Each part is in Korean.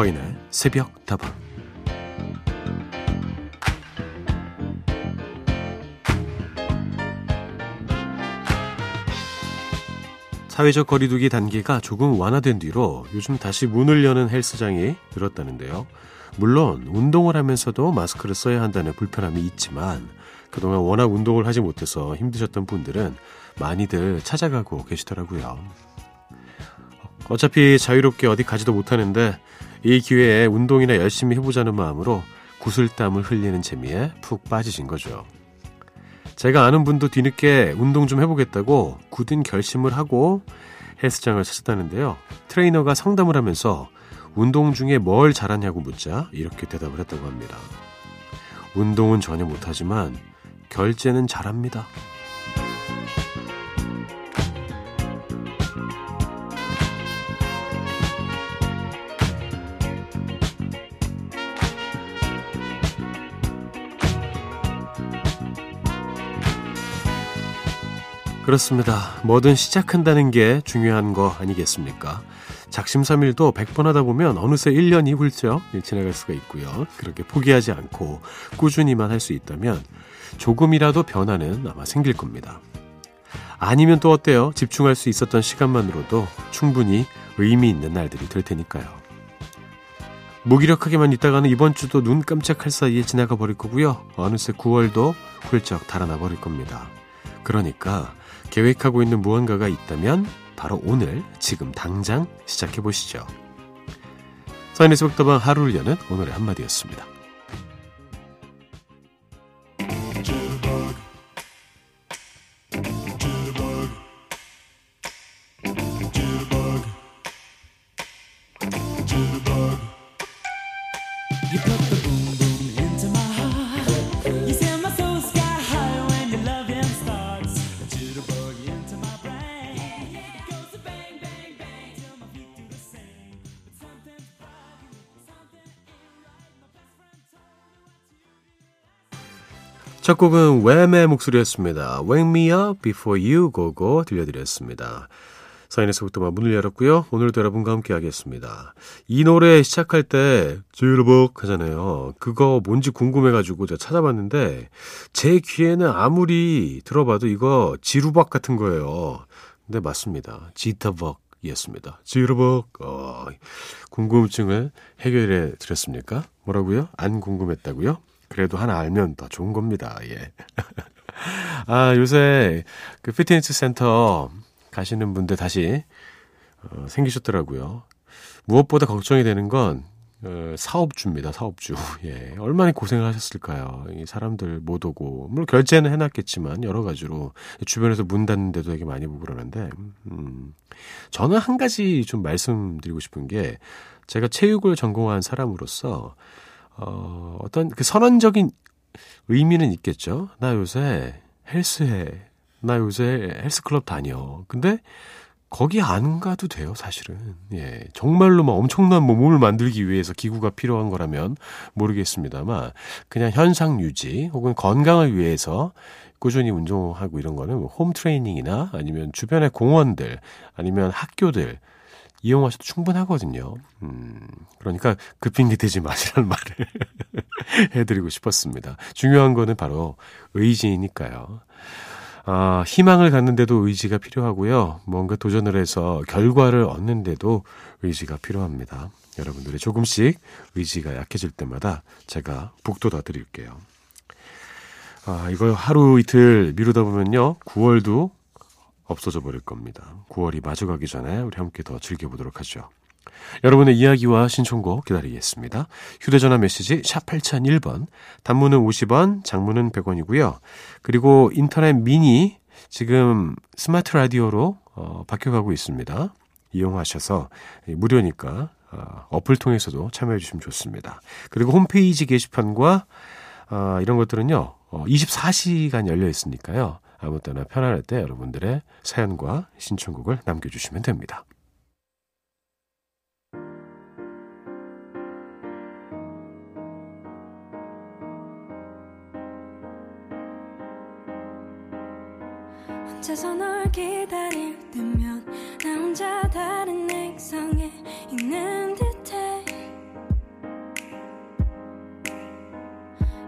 서인의 새벽 다방 사회적 거리두기 단계가 조금 완화된 뒤로 요즘 다시 문을 여는 헬스장이 늘었다는데요. 물론 운동을 하면서도 마스크를 써야 한다는 불편함이 있지만 그동안 워낙 운동을 하지 못해서 힘드셨던 분들은 많이들 찾아가고 계시더라고요. 어차피 자유롭게 어디 가지도 못하는데 이 기회에 운동이나 열심히 해보자는 마음으로 구슬땀을 흘리는 재미에 푹 빠지신 거죠. 제가 아는 분도 뒤늦게 운동 좀 해보겠다고 굳은 결심을 하고 헬스장을 찾았다는데요. 트레이너가 상담을 하면서 운동 중에 뭘 잘하냐고 묻자 이렇게 대답을 했다고 합니다. 운동은 전혀 못하지만 결제는 잘합니다. 그렇습니다. 뭐든 시작한다는 게 중요한 거 아니겠습니까? 작심삼일도 100번 하다 보면 어느새 1년이 훌쩍 지나갈 수가 있고요. 그렇게 포기하지 않고 꾸준히만 할 수 있다면 조금이라도 변화는 아마 생길 겁니다. 아니면 또 어때요? 집중할 수 있었던 시간만으로도 충분히 의미 있는 날들이 될 테니까요. 무기력하게만 있다가는 이번 주도 눈 깜짝할 사이에 지나가 버릴 거고요. 어느새 9월도 훌쩍 달아나 버릴 겁니다. 그러니까 계획하고 있는 무언가가 있다면 바로 오늘 지금 당장 시작해 보시죠. 사인의 새벽다방 하루를 여는 오늘의 한마디였습니다. 첫 곡은 웸의 목소리였습니다. Wake Me Up Before You Go Go 들려드렸습니다. 사인에서부터 문을 열었고요. 오늘도 여러분과 함께 하겠습니다. 이 노래 시작할 때 지루벅 하잖아요. 그거 뭔지 궁금해가지고 제가 찾아봤는데 제 귀에는 아무리 들어봐도 이거 지루박 같은 거예요. 근데 맞습니다. 지터벅이었습니다. 지루벅. 어, 궁금증을 해결해 드렸습니까? 뭐라고요? 안 궁금했다고요? 그래도 하나 알면 더 좋은 겁니다. 예. 아, 요새 그 피트니스 센터 가시는 분들 다시 어, 생기셨더라고요. 무엇보다 걱정이 되는 건 어, 사업주입니다. 사업주. 예. 얼마나 고생을 하셨을까요? 이 사람들 못 오고 물론 결제는 해놨겠지만 여러 가지로 주변에서 문 닫는 데도 되게 많이 보고 그러는데 음, 저는 한 가지 좀 말씀드리고 싶은 게 제가 체육을 전공한 사람으로서 어, 어떤 그 선언적인 의미는 있겠죠. 나 요새 헬스해. 나 요새 헬스클럽 다녀. 근데 거기 안 가도 돼요, 사실은. 예. 정말로 막 엄청난 뭐 몸을 만들기 위해서 기구가 필요한 거라면 모르겠습니다만, 그냥 현상 유지 혹은 건강을 위해서 꾸준히 운동하고 이런 거는 뭐 홈 트레이닝이나 아니면 주변의 공원들 아니면 학교들 이용하셔도 충분하거든요. 음, 그러니까 그 핑계 대지 마시라는 말을 해드리고 싶었습니다. 중요한 거는 바로 의지니까요. 아, 희망을 갖는데도 의지가 필요하고요. 뭔가 도전을 해서 결과를 얻는데도 의지가 필요합니다. 여러분들이 조금씩 의지가 약해질 때마다 제가 북돋아 드릴게요. 아, 이걸 하루 이틀 미루다 보면요. 9월도 없어져 버릴 겁니다. 9월이 마주가기 전에 우리 함께 더 즐겨보도록 하죠. 여러분의 이야기와 신청곡 기다리겠습니다. 휴대전화 메시지 샵 8001번, 단문은 50원, 장문은 100원이고요. 그리고 인터넷 미니 지금 스마트 라디오로 어, 바뀌어가고 있습니다. 이용하셔서 무료니까 어, 어플 통해서도 참여해 주시면 좋습니다. 그리고 홈페이지 게시판과 어, 이런 것들은요. 어, 24시간 열려 있으니까요. 아무 때나 편안할 때 여러분들의 사연과 신청곡을 남겨주시면 됩니다. 혼자서 널 기다릴 때면 나 혼자 다른 액상에 있는 듯해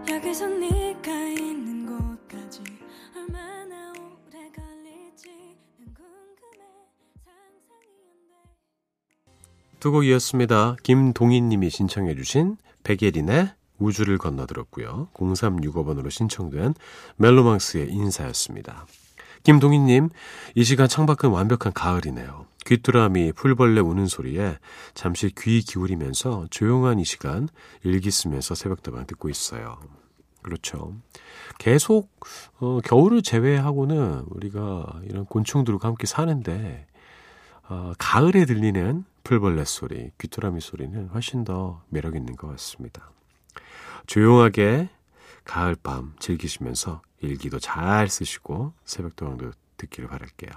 여기서 네 두 곡이었습니다. 김동희님이 신청해 주신 백예린의 우주를 건너 들었고요. 0365번으로 신청된 멜로망스의 인사였습니다. 김동희님, 이 시간 창밖은 완벽한 가을이네요. 귀뚜라미, 풀벌레 우는 소리에 잠시 귀 기울이면서 조용한 이 시간 일기 쓰면서 새벽다방 듣고 있어요. 그렇죠. 계속 어, 겨울을 제외하고는 우리가 이런 곤충들과 함께 사는데 어, 가을에 들리는 풀벌레 소리, 귀뚜라미 소리는 훨씬 더 매력 있는 것 같습니다. 조용하게 가을밤 즐기시면서 일기도 잘 쓰시고 새벽도왕도 듣기를 바랄게요.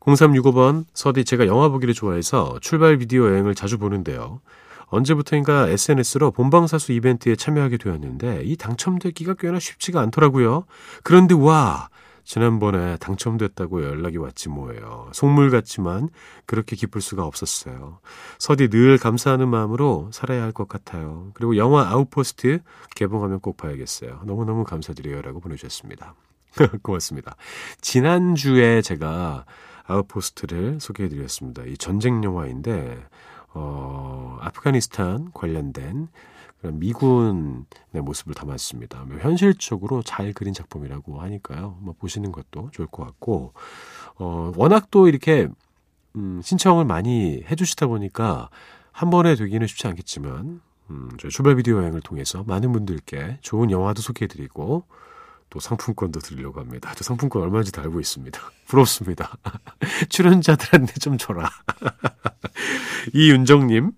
0365번 서디 제가 영화 보기를 좋아해서 출발 비디오 여행을 자주 보는데요. 언제부터인가 SNS로 본방사수 이벤트에 참여하게 되었는데 이 당첨되기가 꽤나 쉽지가 않더라고요. 그런데 와 지난번에 당첨됐다고 연락이 왔지 뭐예요. 속물 같지만 그렇게 기쁠 수가 없었어요. 서디 늘 감사하는 마음으로 살아야 할 것 같아요. 그리고 영화 아웃포스트 개봉하면 꼭 봐야겠어요. 너무너무 감사드려요. 라고 보내주셨습니다. 고맙습니다. 지난주에 제가 아웃포스트를 소개해드렸습니다. 이 전쟁 영화인데, 어, 아프가니스탄 관련된 그런 미군의 모습을 담았습니다. 뭐 현실적으로 잘 그린 작품이라고 하니까요. 뭐 보시는 것도 좋을 것 같고, 어, 워낙 또 이렇게, 음, 신청을 많이 해주시다 보니까 한 번에 되기는 쉽지 않겠지만, 음, 저희 출발 비디오 여행을 통해서 많은 분들께 좋은 영화도 소개해드리고, 또 상품권도 드리려고 합니다. 저 상품권 얼마인지 다 알고 있습니다. 부럽습니다. 출연자들한테 좀 줘라. 이윤정님,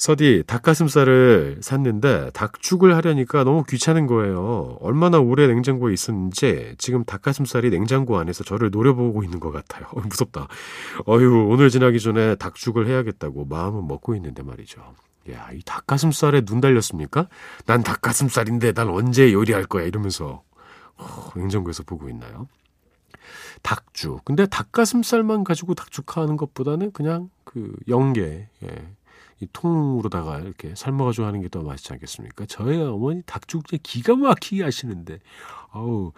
서디 닭가슴살을 샀는데 닭죽을 하려니까 너무 귀찮은 거예요. 얼마나 오래 냉장고에 있었는지 지금 닭가슴살이 냉장고 안에서 저를 노려보고 있는 것 같아요. 어, 무섭다. 어휴 오늘 지나기 전에 닭죽을 해야겠다고 마음은 먹고 있는데 말이죠. 야, 이 닭가슴살에 눈 달렸습니까? 난 닭가슴살인데 난 언제 요리할 거야 이러면서 어, 냉장고에서 보고 있나요? 닭죽. 근데 닭가슴살만 가지고 닭죽하는 것보다는 그냥 그 영계, 예. 이 통으로다가 이렇게 삶아가지고 하는 게 더 맛있지 않겠습니까? 저희 어머니 닭죽 기가 막히게 하시는데, 어우,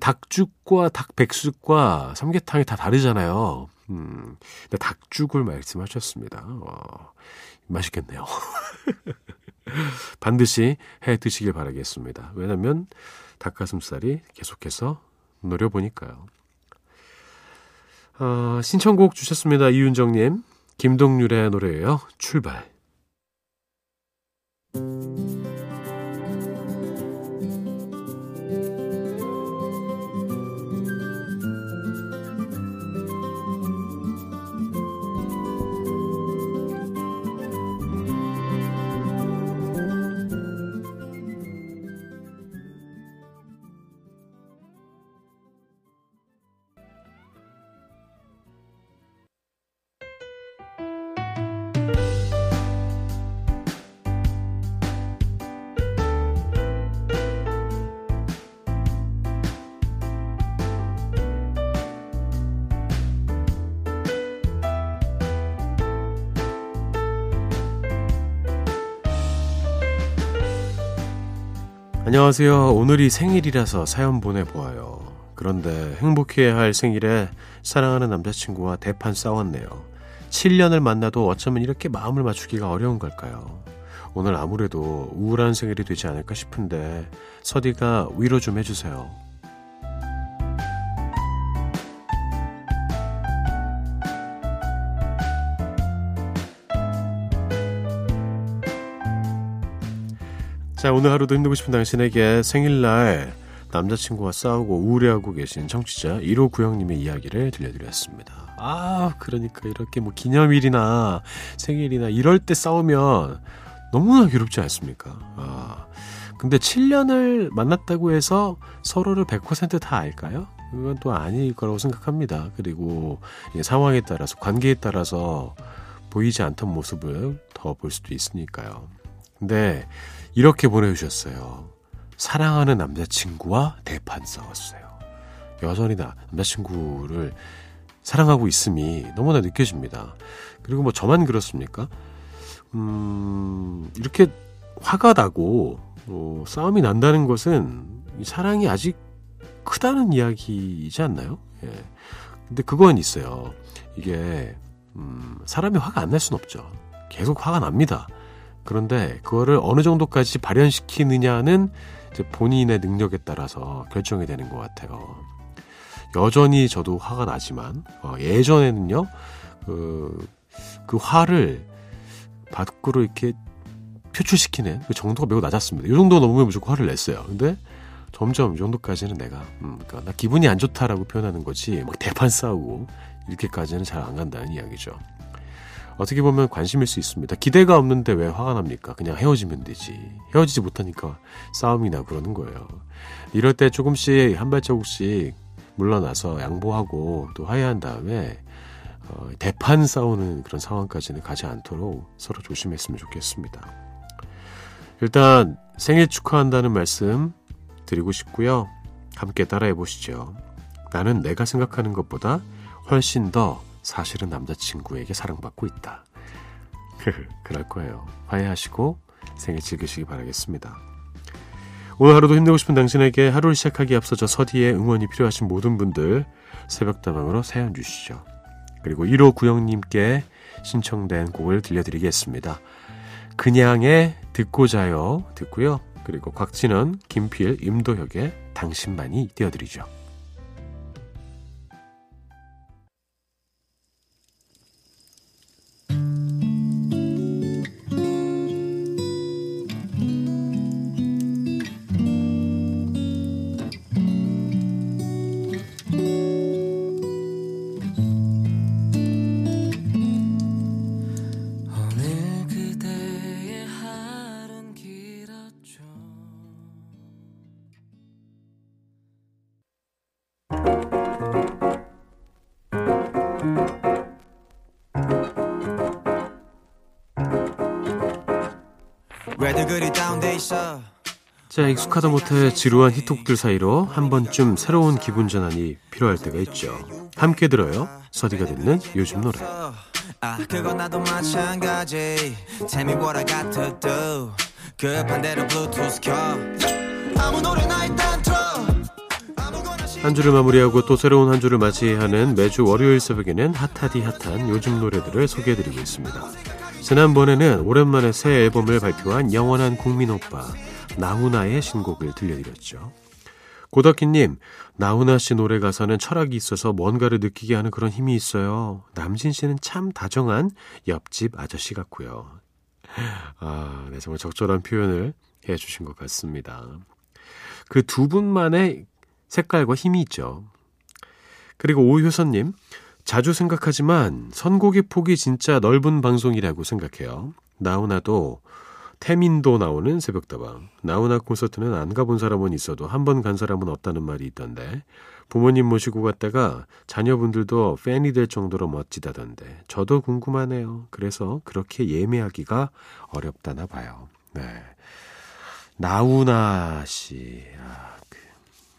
닭죽과 닭백숙과 삼계탕이 다 다르잖아요. 음, 닭죽을 말씀하셨습니다. 어, 맛있겠네요. 반드시 해 드시길 바라겠습니다. 왜냐면 닭가슴살이 계속해서 노려보니까요. 어, 신청곡 주셨습니다. 이윤정님. 김동률의 노래예요. 출발. 안녕하세요. 오늘이 생일이라서 사연 보내보아요. 그런데 행복해야 할 생일에 사랑하는 남자친구와 대판 싸웠네요. 7년을 만나도 어쩌면 이렇게 마음을 맞추기가 어려운 걸까요? 오늘 아무래도 우울한 생일이 되지 않을까 싶은데 서디가 위로 좀 해주세요. 자, 오늘 하루도 힘들고 싶은 당신에게 생일날 남자친구와 싸우고 우울해하고 계신 청취자 1호 구형님의 이야기를 들려드렸습니다. 아, 그러니까 이렇게 뭐 기념일이나 생일이나 이럴 때 싸우면 너무나 괴롭지 않습니까? 아, 근데 7년을 만났다고 해서 서로를 100%다 알까요? 그건 또 아닐 거라고 생각합니다. 그리고 상황에 따라서, 관계에 따라서 보이지 않던 모습을 더 볼 수도 있으니까요. 근데 이렇게 보내주셨어요. 사랑하는 남자친구와 대판 싸웠어요. 여전히 나 남자친구를 사랑하고 있음이 너무나 느껴집니다. 그리고 뭐 저만 그렇습니까? 음, 이렇게 화가 나고 어, 싸움이 난다는 것은 이 사랑이 아직 크다는 이야기이지 않나요? 예. 근데 그건 있어요. 이게 음, 사람이 화가 안날 수는 없죠. 계속 화가 납니다. 그런데 그거를 어느 정도까지 발현시키느냐는 본인의 능력에 따라서 결정이 되는 것 같아요. 여전히 저도 화가 나지만 어, 예전에는요 그, 그 화를 밖으로 이렇게 표출시키는 그 정도가 매우 낮았습니다. 이 정도 넘으면 무조건 화를 냈어요. 근데 점점 이 정도까지는 내가 음, 그러니까 나 기분이 안 좋다라고 표현하는 거지 막 대판 싸우고 이렇게까지는 잘 안 간다는 이야기죠. 어떻게 보면 관심일 수 있습니다. 기대가 없는데 왜 화가 납니까? 그냥 헤어지면 되지. 헤어지지 못하니까 싸움이 나 그러는 거예요. 이럴 때 조금씩 한 발자국씩 물러나서 양보하고 또 화해한 다음에 어, 대판 싸우는 그런 상황까지는 가지 않도록 서로 조심했으면 좋겠습니다. 일단 생일 축하한다는 말씀 드리고 싶고요. 함께 따라해 보시죠. 나는 내가 생각하는 것보다 훨씬 더 사실은 남자친구에게 사랑받고 있다. 그럴 거예요. 화해하시고 생일 즐기시기 바라겠습니다. 오늘 하루도 힘내고 싶은 당신에게 하루를 시작하기 앞서서 서디의 응원이 필요하신 모든 분들 새벽다방으로 사연 주시죠. 그리고 1호 구영님께 신청된 곡을 들려드리겠습니다. 그냥의 듣고 자요 듣고요. 그리고 곽진원, 김필, 임도혁의 당신만이 띄워드리죠. 자, 익숙하다 못해 지루한 히트곡들 사이로 한 번쯤 새로운 기분 전환이 필요할 때가 있죠. 함께 들어요. 서디가 듣는 요즘 노래. 아 그건 나도 마찬가지 Tell me what I got to do 그 반대로 블루투스 켜 아무 노래나 일단 틀어 한 주를 마무리하고 또 새로운 한 주를 맞이하는 매주 월요일 새벽에는 핫하디 핫한 요즘 노래들을 소개해드리고 있습니다. 지난번에는 오랜만에 새 앨범을 발표한 영원한 국민 오빠 나훈아의 신곡을 들려드렸죠. 고덕희님, 나훈아 씨 노래 가사는 철학이 있어서 뭔가를 느끼게 하는 그런 힘이 있어요. 남진 씨는 참 다정한 옆집 아저씨 같고요. 아, 네, 정말 적절한 표현을 해주신 것 같습니다. 그 두 분만의 색깔과 힘이 있죠. 그리고 오효선님, 자주 생각하지만 선곡의 폭이 진짜 넓은 방송이라고 생각해요. 나훈아도 태민도 나오는 새벽다방. 나훈아 콘서트는 안 가본 사람은 있어도 한 번 간 사람은 없다는 말이 있던데 부모님 모시고 갔다가 자녀분들도 팬이 될 정도로 멋지다던데 저도 궁금하네요. 그래서 그렇게 예매하기가 어렵다나 봐요. 네. 나훈아 씨, 아, 그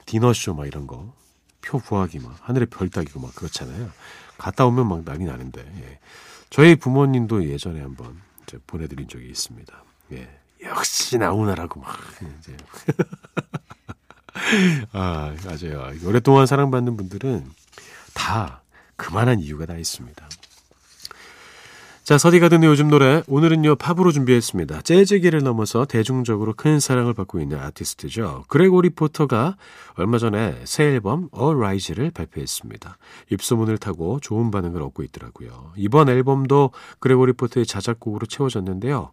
디너쇼 막 이런 거. 표 구하기 막 하늘에 별 따기고 막 그렇잖아요. 갔다 오면 막 난리 나는데. 예. 저희 부모님도 예전에 한번 이제 보내드린 적이 있습니다. 예. 역시 나훈아라고 막 이제 아 맞아요. 오랫동안 사랑받는 분들은 다 그만한 이유가 다 있습니다. 자, 서디가 듣는 요즘 노래 오늘은요 팝으로 준비했습니다. 재즈기를 넘어서 대중적으로 큰 사랑을 받고 있는 아티스트죠. 그레고리 포터가 얼마 전에 새 앨범 A Rise를 발표했습니다. 입소문을 타고 좋은 반응을 얻고 있더라고요. 이번 앨범도 그레고리 포터의 자작곡으로 채워졌는데요.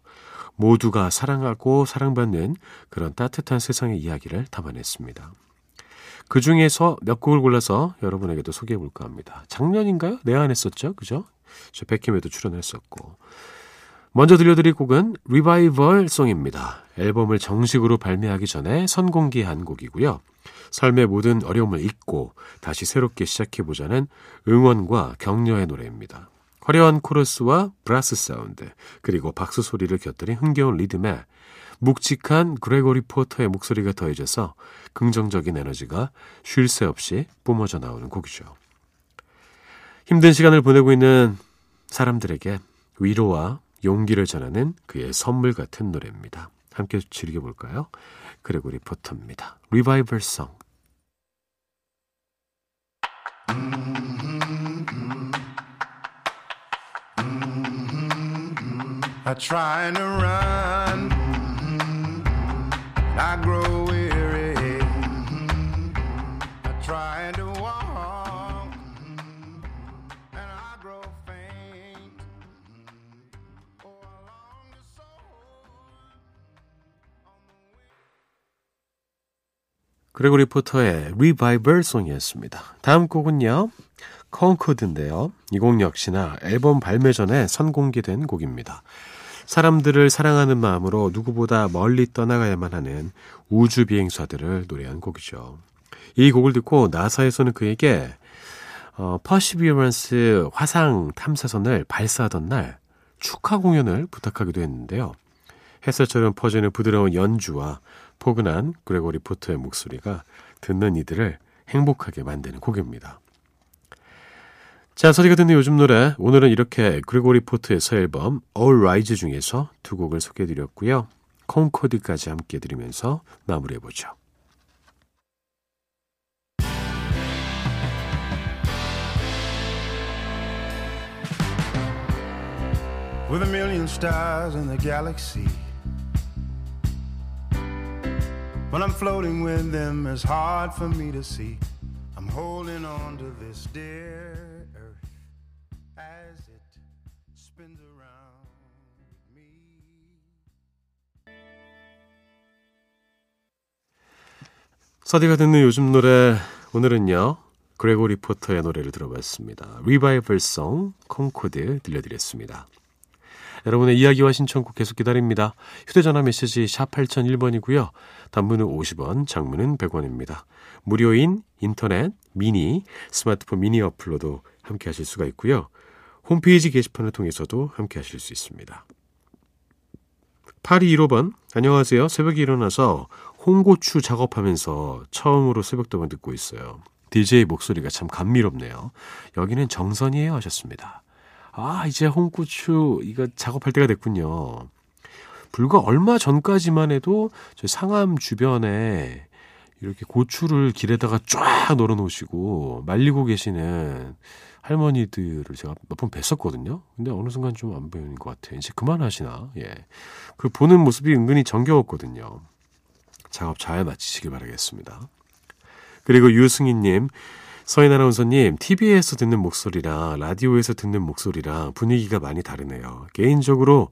모두가 사랑하고 사랑받는 그런 따뜻한 세상의 이야기를 담아냈습니다. 그 중에서 몇 곡을 골라서 여러분에게도 소개해 볼까 합니다. 작년인가요? 내한 했었죠? 그죠? 저 백힘에도 출연했었고. 먼저 들려드릴 곡은 리바이벌 송입니다. 앨범을 정식으로 발매하기 전에 선공개한 곡이고요. 삶의 모든 어려움을 잊고 다시 새롭게 시작해보자는 응원과 격려의 노래입니다. 화려한 코러스와 브라스 사운드, 그리고 박수 소리를 곁들인 흥겨운 리듬에 묵직한 그레고리 포터의 목소리가 더해져서 긍정적인 에너지가 쉴 새 없이 뿜어져 나오는 곡이죠. 힘든 시간을 보내고 있는 사람들에게 위로와 용기를 전하는 그의 선물 같은 노래입니다. 함께 즐겨볼까요? 그레고리 포터입니다. 리바이벌 송. I try to run, I grow 그레고리 포터의 Revival Song이었습니다. 다음 곡은요. Concorde인데요. 이 곡 역시나 앨범 발매 전에 선공개된 곡입니다. 사람들을 사랑하는 마음으로 누구보다 멀리 떠나가야만 하는 우주 비행사들을 노래한 곡이죠. 이 곡을 듣고 나사에서는 그에게 어, Perseverance 화성 탐사선을 발사하던 날 축하 공연을 부탁하기도 했는데요. 햇살처럼 퍼지는 부드러운 연주와 포근한 그레고리 포터의 목소리가 듣는 이들을 행복하게 만드는 곡입니다. 자, 서디가 듣는 요즘 노래. 오늘은 이렇게 그레고리 포트의 새 앨범 All Rise 중에서 두 곡을 소개해드렸고요. 콩코드까지 함께 들으면서 마무리해보죠. With a million stars in the galaxy. When I'm floating with them, it's hard for me to see. I'm holding on to this dear earth as it spins around me. 서디가 듣는 요즘 노래. 오늘은요. 그레고 리 포터의 노래를 들어봤습니다. 리바이벌 송 콩코드 들려드렸습니다. 여러분의 이야기와 신청곡 계속 기다립니다. 휴대전화 메시지 샵 8001번이고요. 단문은 50원, 장문은 100원입니다. 무료인 인터넷, 미니, 스마트폰 미니 어플로도 함께 하실 수가 있고요. 홈페이지 게시판을 통해서도 함께 하실 수 있습니다. 8215번, 안녕하세요. 새벽에 일어나서 홍고추 작업하면서 처음으로 새벽동안 듣고 있어요. DJ 목소리가 참 감미롭네요. 여기는 정선이에요 하셨습니다. 아, 이제 홍고추 이거 작업할 때가 됐군요. 불과 얼마 전까지만 해도 저 상암 주변에 이렇게 고추를 길에다가 쫙 널어 놓으시고 말리고 계시는 할머니들을 제가 몇 번 뵀었거든요. 근데 어느 순간 좀 안 보이는 것 같아요. 이제 그만하시나? 예. 그 보는 모습이 은근히 정겨웠거든요. 작업 잘 마치시길 바라겠습니다. 그리고 유승희님, 서인 아나운서님, TV에서 듣는 목소리랑 라디오에서 듣는 목소리랑 분위기가 많이 다르네요. 개인적으로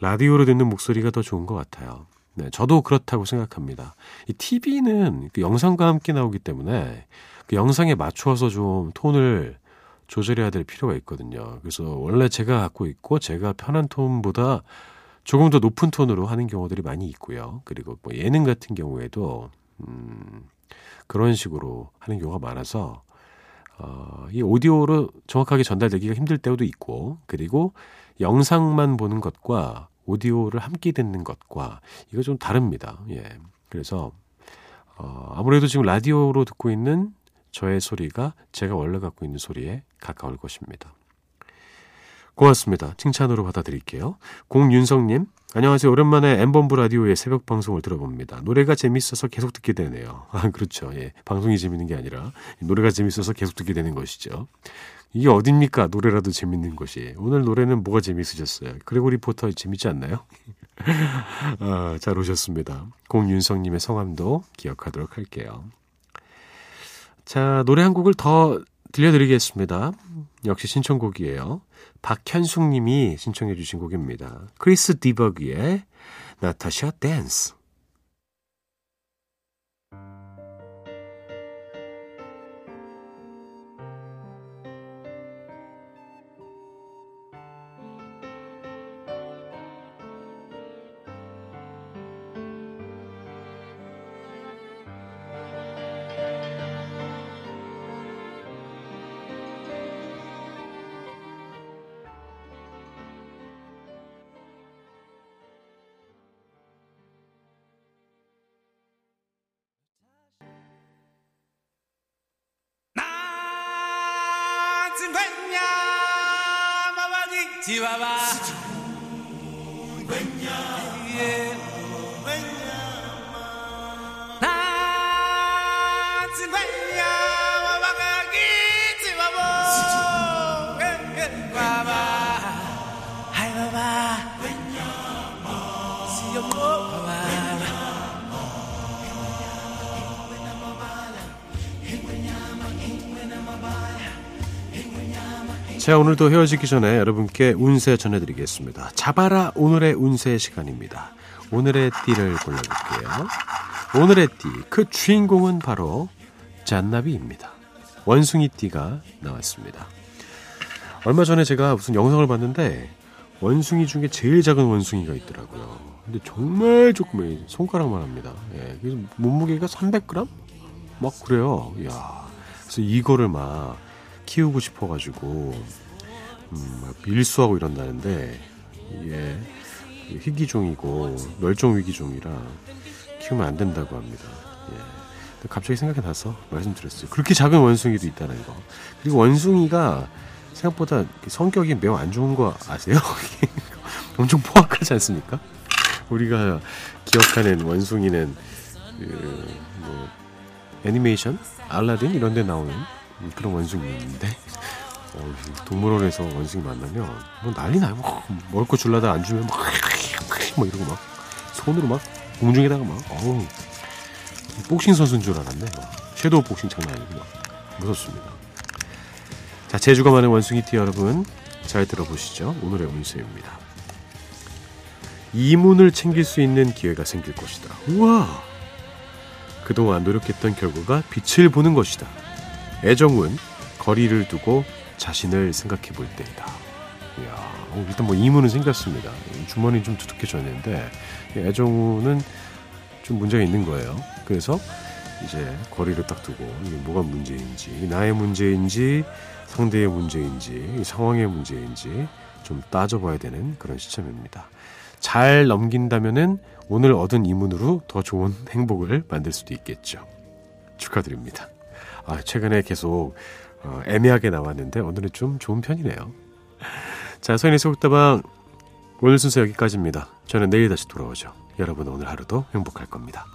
라디오로 듣는 목소리가 더 좋은 것 같아요. 네, 저도 그렇다고 생각합니다. 이 TV는 그 영상과 함께 나오기 때문에 그 영상에 맞춰서 좀 톤을 조절해야 될 필요가 있거든요. 그래서 원래 제가 갖고 있고 제가 편한 톤보다 조금 더 높은 톤으로 하는 경우들이 많이 있고요. 그리고 뭐 예능 같은 경우에도 음, 그런 식으로 하는 경우가 많아서 어, 이 오디오로 정확하게 전달되기가 힘들 때도 있고 그리고 영상만 보는 것과 오디오를 함께 듣는 것과 이거 좀 다릅니다. 예. 그래서 어, 아무래도 지금 라디오로 듣고 있는 저의 소리가 제가 원래 갖고 있는 소리에 가까울 것입니다. 고맙습니다. 칭찬으로 받아드릴게요. 공윤성님, 안녕하세요. 오랜만에 엠범부 라디오의 새벽 방송을 들어봅니다. 노래가 재밌어서 계속 듣게 되네요. 아, 그렇죠. 예. 방송이 재밌는 게 아니라 노래가 재밌어서 계속 듣게 되는 것이죠. 이게 어딥니까? 노래라도 재밌는 것이. 오늘 노래는 뭐가 재밌으셨어요? 그리고 리 포터 재밌지 않나요? 아, 잘 오셨습니다. 공윤성님의 성함도 기억하도록 할게요. 자, 노래 한 곡을 더 들려드리겠습니다. 역시 신청곡이에요. 박현숙 님이 신청해 주신 곡입니다. 크리스 디버그의 나타샤 댄스. 지 자, 오늘도 헤어지기 전에 여러분께 운세 전해드리겠습니다. 잡아라 오늘의 운세 시간입니다. 오늘의 띠를 골라볼게요. 오늘의 띠, 그 주인공은 바로 잔나비입니다. 원숭이 띠가 나왔습니다. 얼마 전에 제가 무슨 영상을 봤는데 원숭이 중에 제일 작은 원숭이가 있더라고요. 근데 정말 조그매요. 손가락만 합니다. 예, 몸무게가 300g? 막 그래요. 이야. 그래서 이거를 막 키우고 싶어가지고 음, 막 밀수하고 이런다는데 이게 희귀종이고 멸종 위기종이라 키우면 안 된다고 합니다. 예. 갑자기 생각이 나서 말씀드렸어요. 그렇게 작은 원숭이도 있다는 거. 그리고 원숭이가 생각보다 성격이 매우 안 좋은 거 아세요? 엄청 포악하지 않습니까? 우리가 기억하는 원숭이는 그 뭐 애니메이션, 알라딘 이런 데 나오는 그런 원숭이인데 어, 동물원에서 원숭이 만나면 뭐 난리 나요. 뭐 먹을 거 줄라다 안 주면 막, 막 이러고 막 손으로 막 공중에다가 막 어우 복싱 선수인 줄 알았네. 막. 섀도우 복싱 장난 아니고 막 무섭습니다. 자 제주가 많은 원숭이띠 여러분 잘 들어보시죠. 오늘의 운세입니다. 이문을 챙길 수 있는 기회가 생길 것이다. 우와! 그동안 노력했던 결과가 빛을 보는 것이다. 애정은 거리를 두고 자신을 생각해 볼 때이다. 이야, 어, 일단 뭐 이문은 생겼습니다. 주머니 좀 두둑해졌는데 애정우는 좀 문제가 있는 거예요. 그래서 이제 거리를 딱 두고 이게 뭐가 문제인지 나의 문제인지 상대의 문제인지 상황의 문제인지 좀 따져봐야 되는 그런 시점입니다. 잘 넘긴다면은 오늘 얻은 이문으로 더 좋은 행복을 만들 수도 있겠죠. 축하드립니다. 아, 최근에 계속 어, 애매하게 나왔는데 오늘은 좀 좋은 편이네요. 자, 서인의 속다방 오늘 순서 여기까지입니다. 저는 내일 다시 돌아오죠. 여러분 오늘 하루도 행복할 겁니다.